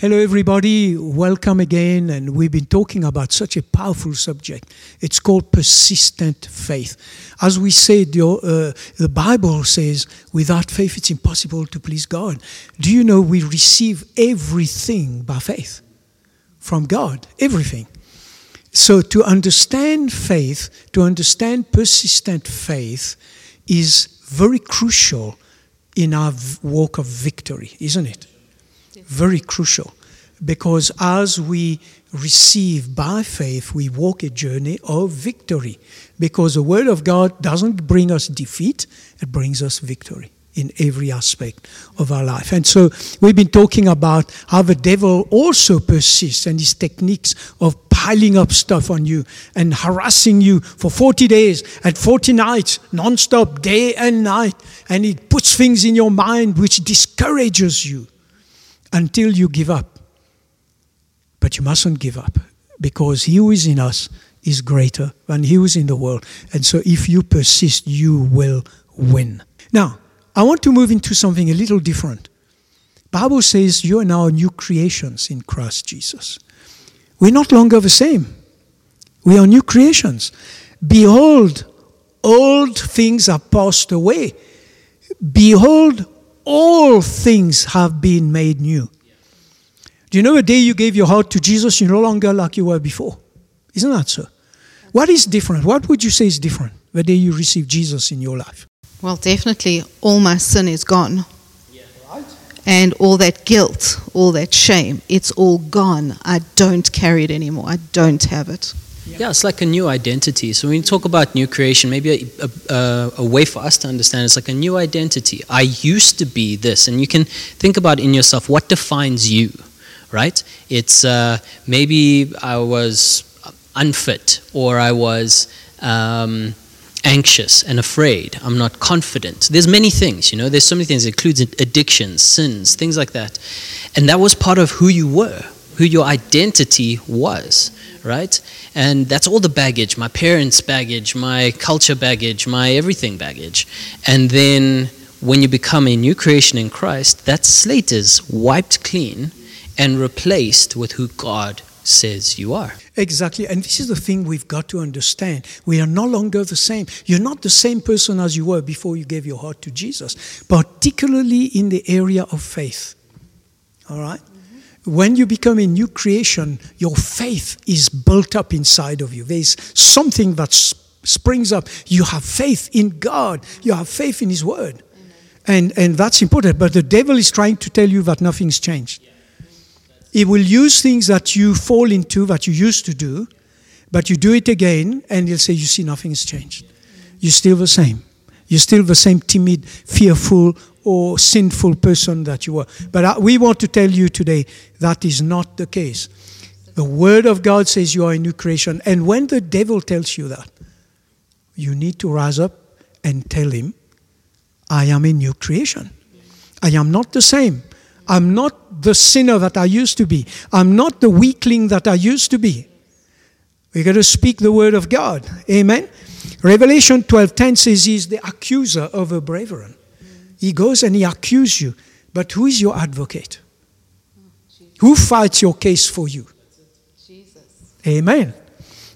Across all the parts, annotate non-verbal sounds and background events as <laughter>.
Hello, everybody. Welcome again. And we've been talking about such a powerful subject. It's called persistent faith. As we said, uh, the Bible says, without faith, it's impossible to please God. Do you know we receive everything by faith from God? Everything. So, to understand faith, to understand persistent faith, is very crucial in our walk of victory, isn't it? Very crucial because as we receive by faith, we walk a journey of victory. Because the Word of God doesn't bring us defeat, it brings us victory in every aspect of our life. And so we've been talking about how the devil also persists and his techniques of piling up stuff on you and harassing you for 40 days and 40 nights, non-stop, day and night. And he puts things in your mind which discourages you until you give up. But you mustn't give up because He who is in us is greater than He who is in the world. And so if you persist, you will win. Now, I want to move into something a little different. Bible says you are now new creations in Christ Jesus. We're not longer the same. We are new creations. Behold, old things are passed away. Behold, all things have been made new. Do you know the day you gave your heart to Jesus, you're no longer like you were before? Isn't that so? What is different? What would you say is different the day you received Jesus in your life? Well, definitely all my sin is gone. And all that guilt, all that shame, it's all gone. I don't carry it anymore. I don't have it. Yeah, it's like a new identity. So when you talk about new creation, maybe a, a, a, way for us to understand it's like a new identity. I used to be this, and you can think about in yourself what defines you, right? It's uh, maybe I was unfit, or I was um, anxious and afraid. I'm not confident. There's many things, you know. There's so many things. It includes addictions, sins, things like that, and that was part of who you were, who your identity was right? And that's all the baggage my parents' baggage, my culture baggage, my everything baggage. And then when you become a new creation in Christ, that slate is wiped clean and replaced with who God says you are. Exactly. And this is the thing we've got to understand. We are no longer the same. You're not the same person as you were before you gave your heart to Jesus, particularly in the area of faith. All right? When you become a new creation, your faith is built up inside of you. There's something that springs up. You have faith in God, you have faith in His Word. And, and that's important. But the devil is trying to tell you that nothing's changed. He will use things that you fall into, that you used to do, but you do it again, and he'll say, You see, nothing's changed. You're still the same. You're still the same timid, fearful, or sinful person that you were. But we want to tell you today that is not the case. The Word of God says you are a new creation. And when the devil tells you that, you need to rise up and tell him, I am a new creation. I am not the same. I'm not the sinner that I used to be. I'm not the weakling that I used to be. We got to speak the word of God. Amen. Revelation 12:10 says he's the accuser of a brethren. He goes and he accuses you. But who is your advocate? Who fights your case for you? Jesus. Amen.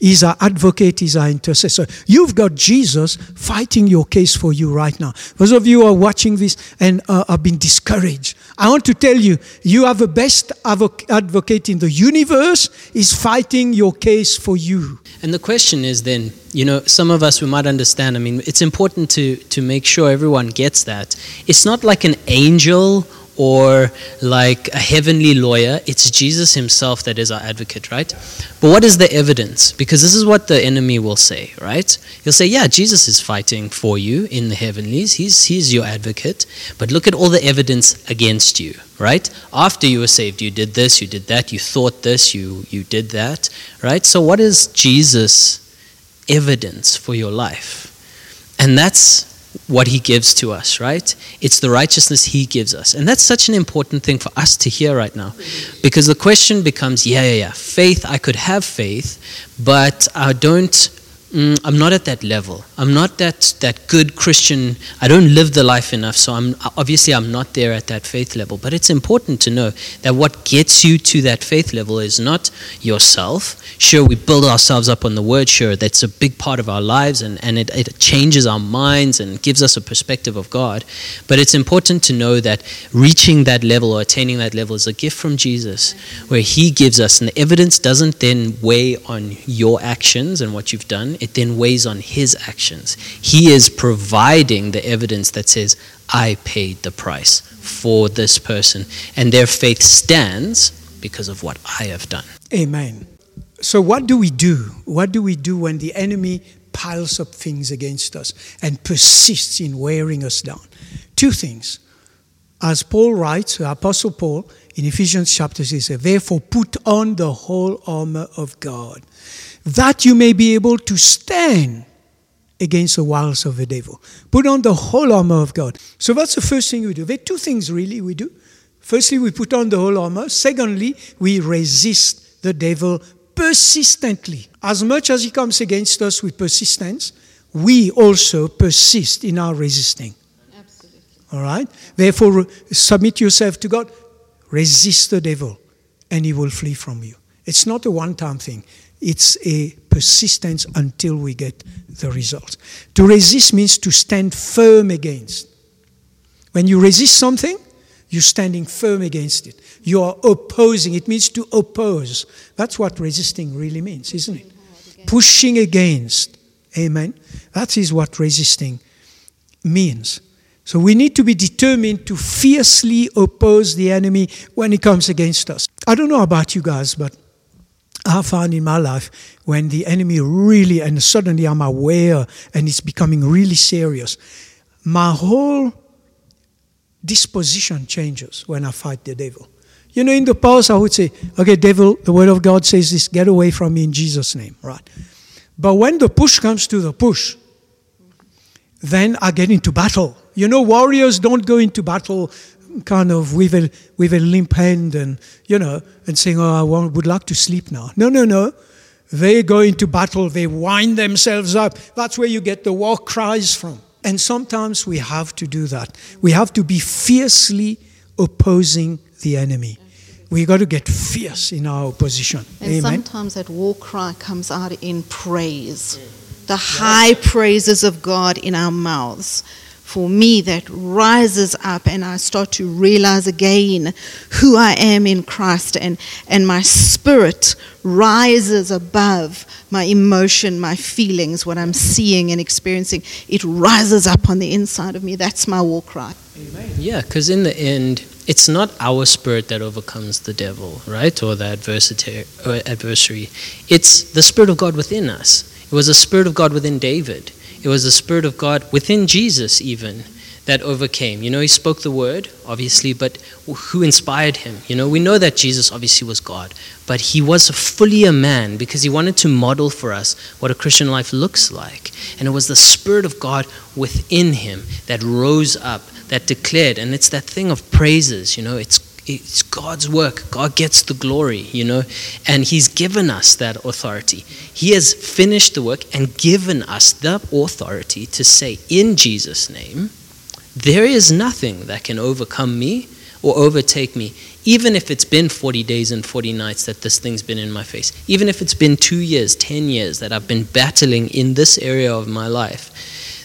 He's our advocate, he's our intercessor. You've got Jesus fighting your case for you right now. Those of you who are watching this and uh, have been discouraged, I want to tell you, you have the best advocate in the universe is fighting your case for you. And the question is then, you know, some of us we might understand. I mean, it's important to to make sure everyone gets that. It's not like an angel or like a heavenly lawyer. It's Jesus himself that is our advocate, right? But what is the evidence? Because this is what the enemy will say, right? He'll say, Yeah, Jesus is fighting for you in the heavenlies. He's, he's your advocate. But look at all the evidence against you, right? After you were saved, you did this, you did that, you thought this, you, you did that, right? So, what is Jesus' evidence for your life? And that's what he gives to us, right? It's the righteousness he gives us. And that's such an important thing for us to hear right now. Because the question becomes yeah, yeah, yeah. Faith, I could have faith, but I don't mm, I'm not at that level. I'm not that that good Christian. I don't live the life enough, so I'm obviously I'm not there at that faith level. But it's important to know that what gets you to that faith level is not yourself. Sure, we build ourselves up on the word. Sure, that's a big part of our lives, and and it, it changes our minds and gives us a perspective of God. But it's important to know that reaching that level or attaining that level is a gift from Jesus, where He gives us, and the evidence doesn't then weigh on your actions and what you've done it then weighs on his actions. He is providing the evidence that says, I paid the price for this person, and their faith stands because of what I have done. Amen. So, what do we do? What do we do when the enemy piles up things against us and persists in wearing us down? Two things. As Paul writes, Apostle Paul in Ephesians chapter 6 says, Therefore, put on the whole armor of God that you may be able to stand against the wiles of the devil. Put on the whole armor of God. So that's the first thing we do. There are two things really we do. Firstly, we put on the whole armor. Secondly, we resist the devil persistently. As much as he comes against us with persistence, we also persist in our resisting. Absolutely. All right? Therefore, submit yourself to God. Resist the devil, and he will flee from you. It's not a one time thing. It's a persistence until we get the result. To resist means to stand firm against. When you resist something, you're standing firm against it. You are opposing. It means to oppose. That's what resisting really means, isn't it? Pushing against. Amen. That is what resisting means. So we need to be determined to fiercely oppose the enemy when he comes against us. I don't know about you guys, but I found in my life when the enemy really, and suddenly I'm aware and it's becoming really serious, my whole disposition changes when I fight the devil. You know, in the past, I would say, okay, devil, the word of God says this, get away from me in Jesus' name, right? But when the push comes to the push, then I get into battle. You know, warriors don't go into battle kind of with a, with a limp hand and, you know, and saying, oh, I want, would like to sleep now. No, no, no. They go into battle, they wind themselves up. That's where you get the war cries from. And sometimes we have to do that. We have to be fiercely opposing the enemy. We got to get fierce in our opposition. And Amen. sometimes that war cry comes out in praise. The high praises of God in our mouths for me that rises up and I start to realize again who I am in Christ and, and my spirit rises above my emotion, my feelings, what I'm seeing and experiencing. It rises up on the inside of me. That's my war cry. Amen. Yeah, because in the end, it's not our spirit that overcomes the devil, right? Or the adversary. Uh, adversary. It's the spirit of God within us. It was the spirit of God within David. It was the Spirit of God within Jesus, even, that overcame. You know, he spoke the word, obviously, but who inspired him? You know, we know that Jesus obviously was God, but he was fully a man because he wanted to model for us what a Christian life looks like. And it was the Spirit of God within him that rose up, that declared, and it's that thing of praises, you know, it's it's God's work. God gets the glory, you know, and He's given us that authority. He has finished the work and given us the authority to say, in Jesus' name, there is nothing that can overcome me or overtake me, even if it's been 40 days and 40 nights that this thing's been in my face, even if it's been two years, 10 years that I've been battling in this area of my life.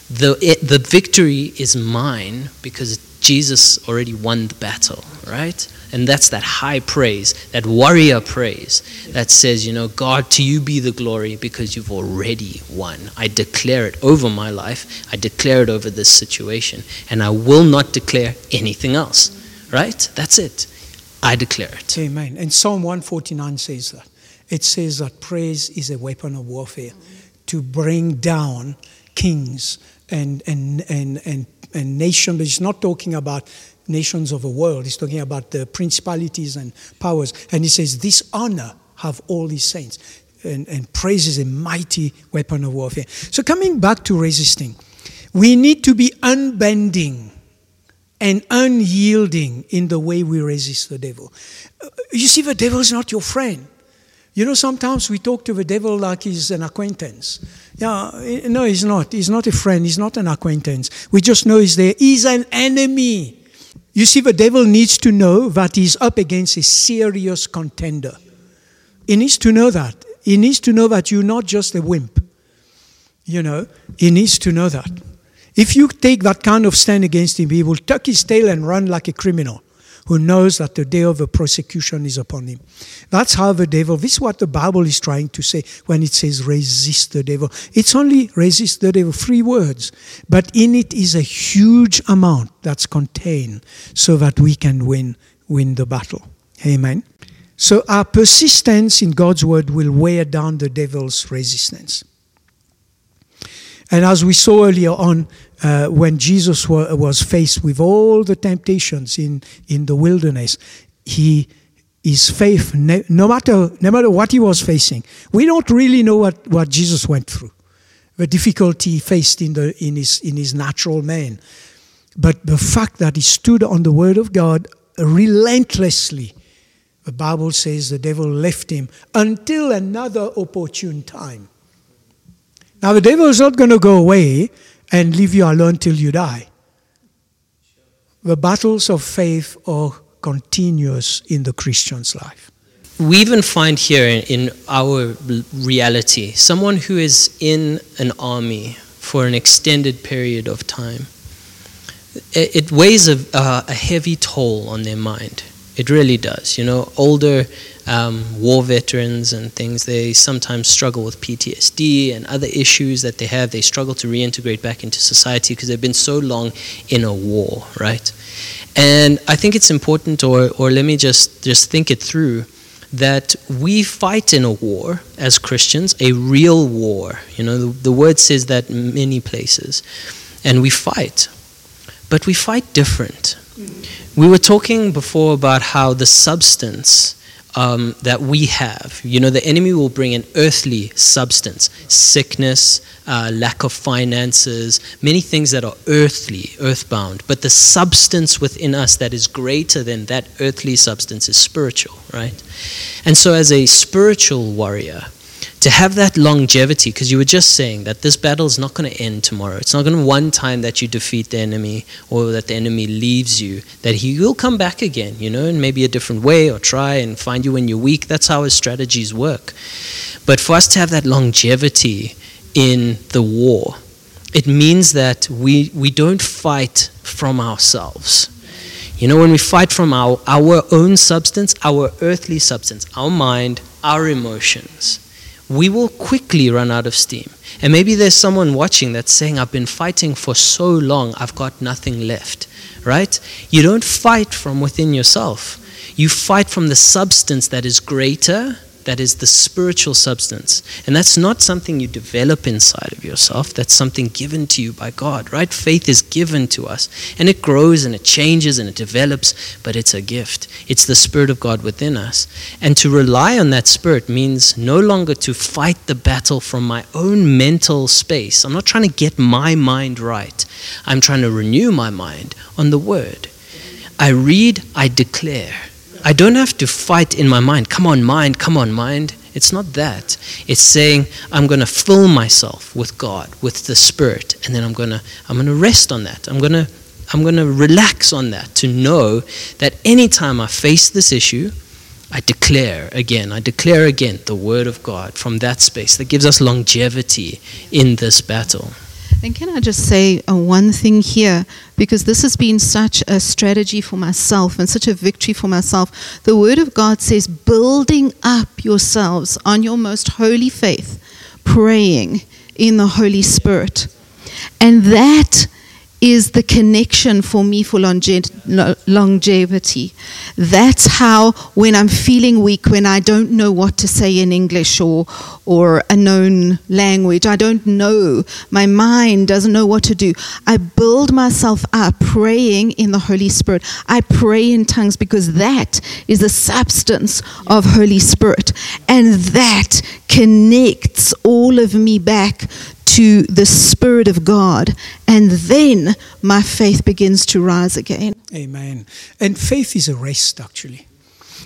The, it, the victory is mine because Jesus already won the battle, right? And that's that high praise, that warrior praise that says, you know, God, to you be the glory because you've already won. I declare it over my life. I declare it over this situation. And I will not declare anything else, right? That's it. I declare it. Amen. And Psalm 149 says that. It says that praise is a weapon of warfare to bring down kings and, and, and, and, and nation, But it's not talking about nations of the world. He's talking about the principalities and powers. And he says, This honor have all these saints. And, and praise is a mighty weapon of warfare. So, coming back to resisting, we need to be unbending and unyielding in the way we resist the devil. Uh, you see, the devil is not your friend. You know, sometimes we talk to the devil like he's an acquaintance. Yeah, eh, no, he's not. He's not a friend. He's not an acquaintance. We just know he's there. He's an enemy. You see, the devil needs to know that he's up against a serious contender. He needs to know that. He needs to know that you're not just a wimp. You know, he needs to know that. If you take that kind of stand against him, he will tuck his tail and run like a criminal who knows that the day of the prosecution is upon him. That's how the devil, this is what the Bible is trying to say when it says resist the devil. It's only resist the devil, three words, but in it is a huge amount that's contained so that we can win, win the battle. Amen. So our persistence in God's word will wear down the devil's resistance. And as we saw earlier on, uh, when Jesus wa- was faced with all the temptations in, in the wilderness, he his faith, no, no, matter, no matter what he was facing, we don't really know what, what Jesus went through, the difficulty he faced in, the, in, his, in his natural man. But the fact that he stood on the word of God relentlessly, the Bible says the devil left him until another opportune time. Now, the devil is not going to go away and leave you alone till you die. The battles of faith are continuous in the Christian's life. We even find here in, our reality someone who is in an army for an extended period of time. It, it weighs a, uh, a heavy toll on their mind. It really does. You know, older um, war veterans and things, they sometimes struggle with PTSD and other issues that they have. They struggle to reintegrate back into society because they've been so long in a war, right? And I think it's important, or, or let me just, just think it through, that we fight in a war as Christians, a real war. You know, the, the word says that many places. And we fight. But we fight different. We were talking before about how the substance um, that we have, you know, the enemy will bring an earthly substance, sickness, uh, lack of finances, many things that are earthly, earthbound. But the substance within us that is greater than that earthly substance is spiritual, right? And so, as a spiritual warrior, to have that longevity, because you were just saying that this battle is not going to end tomorrow. It's not going to one time that you defeat the enemy or that the enemy leaves you, that he will come back again, you know, in maybe a different way or try and find you when you're weak. That's how his strategies work. But for us to have that longevity in the war, it means that we, we don't fight from ourselves. You know, when we fight from our, our own substance, our earthly substance, our mind, our emotions, we will quickly run out of steam. And maybe there's someone watching that's saying, I've been fighting for so long, I've got nothing left, right? You don't fight from within yourself, you fight from the substance that is greater that is the spiritual substance. And that's not something you develop inside of yourself, that's something given to you by God, right? Faith is given to us. And it grows and it changes and it develops, but it's a gift. It's the Spirit of God within us. And to rely on that Spirit means no longer to fight the battle from my own mental space. I'm not trying to get my mind right, I'm trying to renew my mind on the Word. I read, I declare. I don't have to fight in my mind. Come on, mind, come on, mind. It's not that. It's saying I'm going to fill myself with God, with the Spirit, and then I'm going to I'm going to rest on that. I'm going to I'm going to relax on that to know that anytime I face this issue, I declare again, I declare again the word of God from that space that gives us longevity in this battle. And can I just say uh, one thing here? Because this has been such a strategy for myself and such a victory for myself. The Word of God says, building up yourselves on your most holy faith, praying in the Holy Spirit. And that is the connection for me for longe- longevity. That's how, when I'm feeling weak, when I don't know what to say in English or, or a known language, I don't know, my mind doesn't know what to do, I build myself up praying in the Holy Spirit. I pray in tongues because that is the substance of Holy Spirit. And that connects all of me back to the Spirit of God, and then my faith begins to rise again. Amen. And faith is a rest, actually.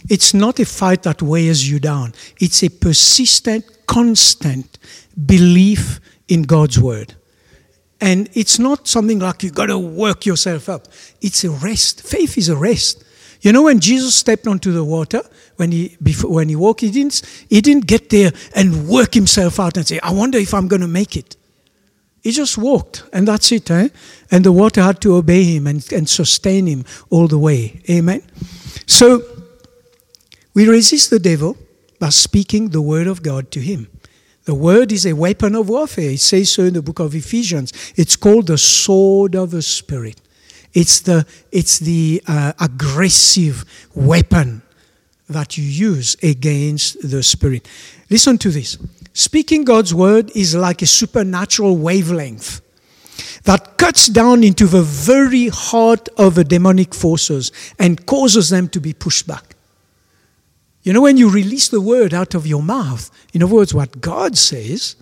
It's not a fight that wears you down. It's a persistent, constant belief in God's word. And it's not something like you got to work yourself up. It's a rest. Faith is a rest. You know, when Jesus stepped onto the water, when he before, when he walked, he didn't he didn't get there and work himself out and say, "I wonder if I'm going to make it." He just walked, and that's it. Eh? And the water had to obey him and, and sustain him all the way. Amen. So we resist the devil by speaking the word of God to him. The word is a weapon of warfare. It says so in the book of Ephesians. It's called the sword of the Spirit. It's the, it's the uh, aggressive weapon that you use against the Spirit. Listen to this. Speaking God's word is like a supernatural wavelength that cuts down into the very heart of the demonic forces and causes them to be pushed back. You know, when you release the word out of your mouth, in other words, what God says,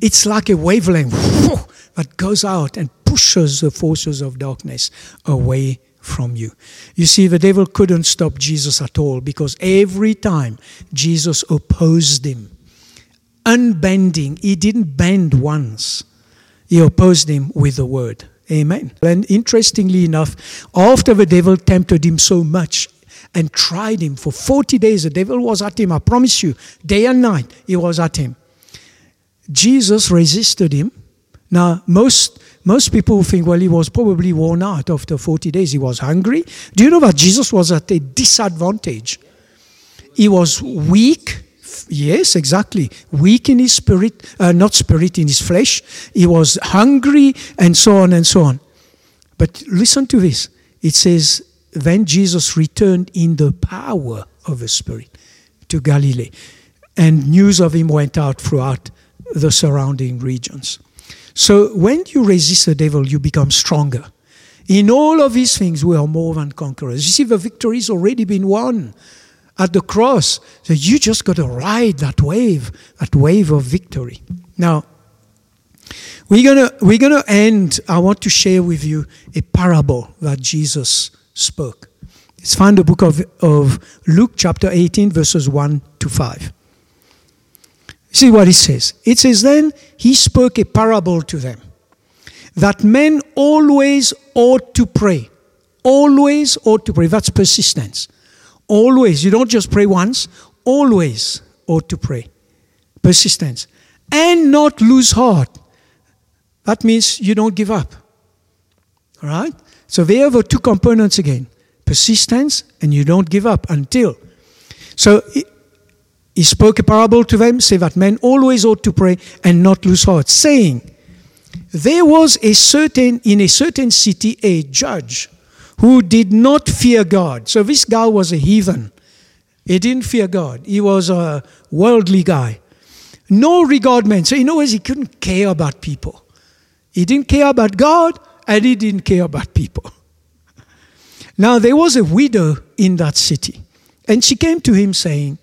it's like a wavelength <laughs> that goes out and pushes the forces of darkness away from you. You see, the devil couldn't stop Jesus at all because every time Jesus opposed him, unbending, he didn't bend once, he opposed him with the word. Amen. And interestingly enough, after the devil tempted him so much and tried him for 40 days. The devil was at him, I promise you, day and night, he was at him. Jesus resisted him. Now, most, most people think, well, he was probably worn out after 40 days. He was hungry. Do you know that Jesus was at a disadvantage? He was weak. Yes, exactly. Weak in his spirit, uh, not spirit, in his flesh. He was hungry and so on and so on. But listen to this. It says, then Jesus returned in the power of the Spirit to Galilee. And news of him went out throughout the surrounding regions. So when you resist the devil, you become stronger. In all of these things, we are more than conquerors. You see, the victory has already been won at the cross. So you just got to ride that wave, that wave of victory. Now, we're gonna we're gonna end. I want to share with you a parable that Jesus spoke. It's found in the book of, of Luke, chapter 18, verses 1 to 5. See what it says. It says, Then he spoke a parable to them that men always ought to pray. Always ought to pray. That's persistence. Always. You don't just pray once, always ought to pray. Persistence. And not lose heart. That means you don't give up. All right? So there are two components again persistence, and you don't give up until. So he spoke a parable to them, say that men always ought to pray and not lose heart, saying, There was a certain, in a certain city, a judge who did not fear God. So this guy was a heathen. He didn't fear God. He was a worldly guy. No regard man. So in other words, he couldn't care about people. He didn't care about God and he didn't care about people. <laughs> Now, there was a widow in that city, and she came to him saying,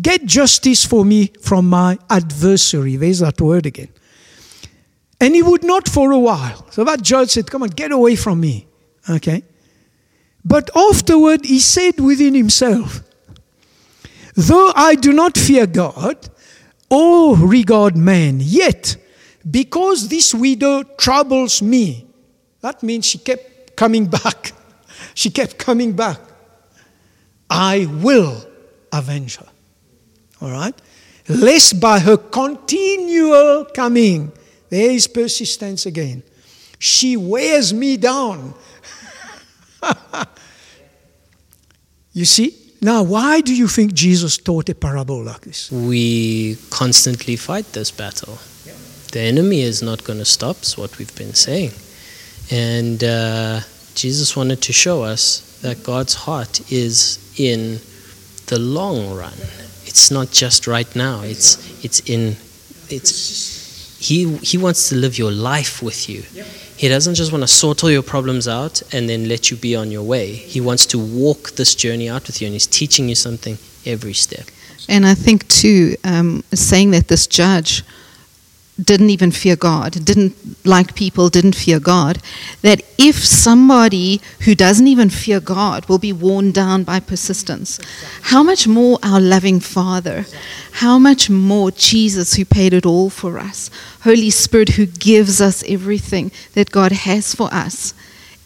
Get justice for me from my adversary. There's that word again. And he would not for a while. So that judge said, Come on, get away from me. Okay? But afterward, he said within himself, Though I do not fear God or regard man, yet because this widow troubles me, that means she kept coming <laughs> back. she kept coming back. I will avenge her. All right? Lest by her continual coming, there is persistence again, she wears me down. <laughs> you see? Now, why do you think Jesus taught a parable like this? We constantly fight this battle. The enemy is not going to stop, is what we've been saying. And uh, Jesus wanted to show us that God's heart is in the long run. It's not just right now. It's it's in it's he he wants to live your life with you. He doesn't just want to sort all your problems out and then let you be on your way. He wants to walk this journey out with you, and he's teaching you something every step. And I think too, um, saying that this judge didn't even fear God, didn't like people, didn't fear God, that if somebody who doesn't even fear God will be worn down by persistence, how much more our loving Father, how much more Jesus who paid it all for us, Holy Spirit who gives us everything that God has for us,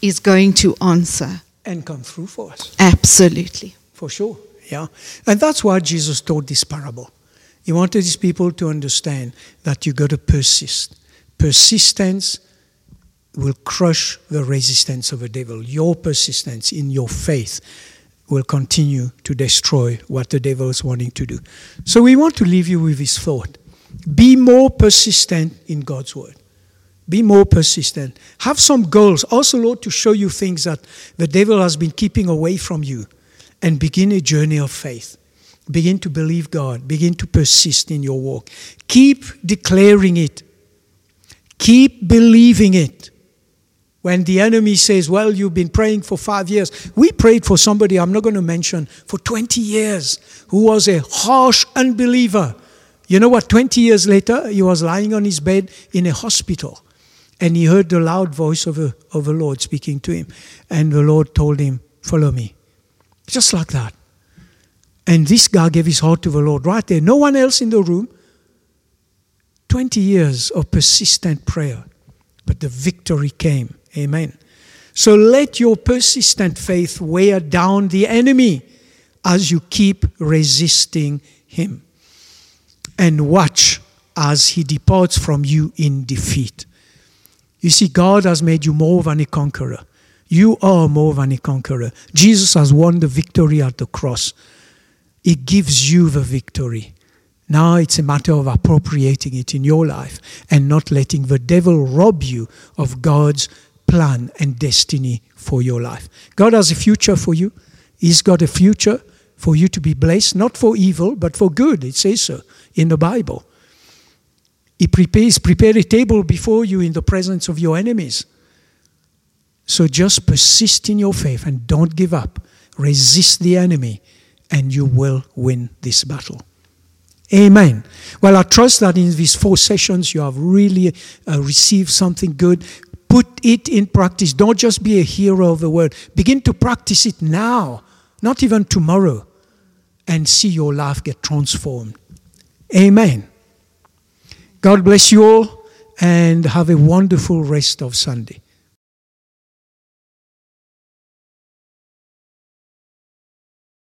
is going to answer. And come through for us. Absolutely. For sure. Yeah. And that's why Jesus told this parable. He wanted his people to understand that you got to persist. Persistence will crush the resistance of the devil. Your persistence in your faith will continue to destroy what the devil is wanting to do. So we want to leave you with this thought. Be more persistent in God's word. Be more persistent. Have some goals. Also, Lord, to show you things that the devil has been keeping away from you and begin a journey of faith. Begin to believe God. Begin to persist in your walk. Keep declaring it. Keep believing it. When the enemy says, Well, you've been praying for five years. We prayed for somebody I'm not going to mention for 20 years who was a harsh unbeliever. You know what? 20 years later, he was lying on his bed in a hospital and he heard the loud voice of, a, of the Lord speaking to him. And the Lord told him, Follow me. Just like that. And this guy gave his heart to the Lord right there. No one else in the room. 20 years of persistent prayer. But the victory came. Amen. So let your persistent faith wear down the enemy as you keep resisting him. And watch as he departs from you in defeat. You see, God has made you more than a conqueror. You are more than a conqueror. Jesus has won the victory at the cross. He gives you the victory. Now it's a matter of appropriating it in your life and not letting the devil rob you of God's plan and destiny for your life. God has a future for you. He's got a future for you to be blessed, not for evil, but for good. It says so in the Bible. He prepares prepare a table before you in the presence of your enemies. So just persist in your faith and don't give up. Resist the enemy and you will win this battle. Amen. Well, I trust that in these four sessions you have really uh, received something good. Put it in practice. Don't just be a hero of the word. Begin to practice it now, not even tomorrow, and see your life get transformed. Amen. God bless you all and have a wonderful rest of Sunday.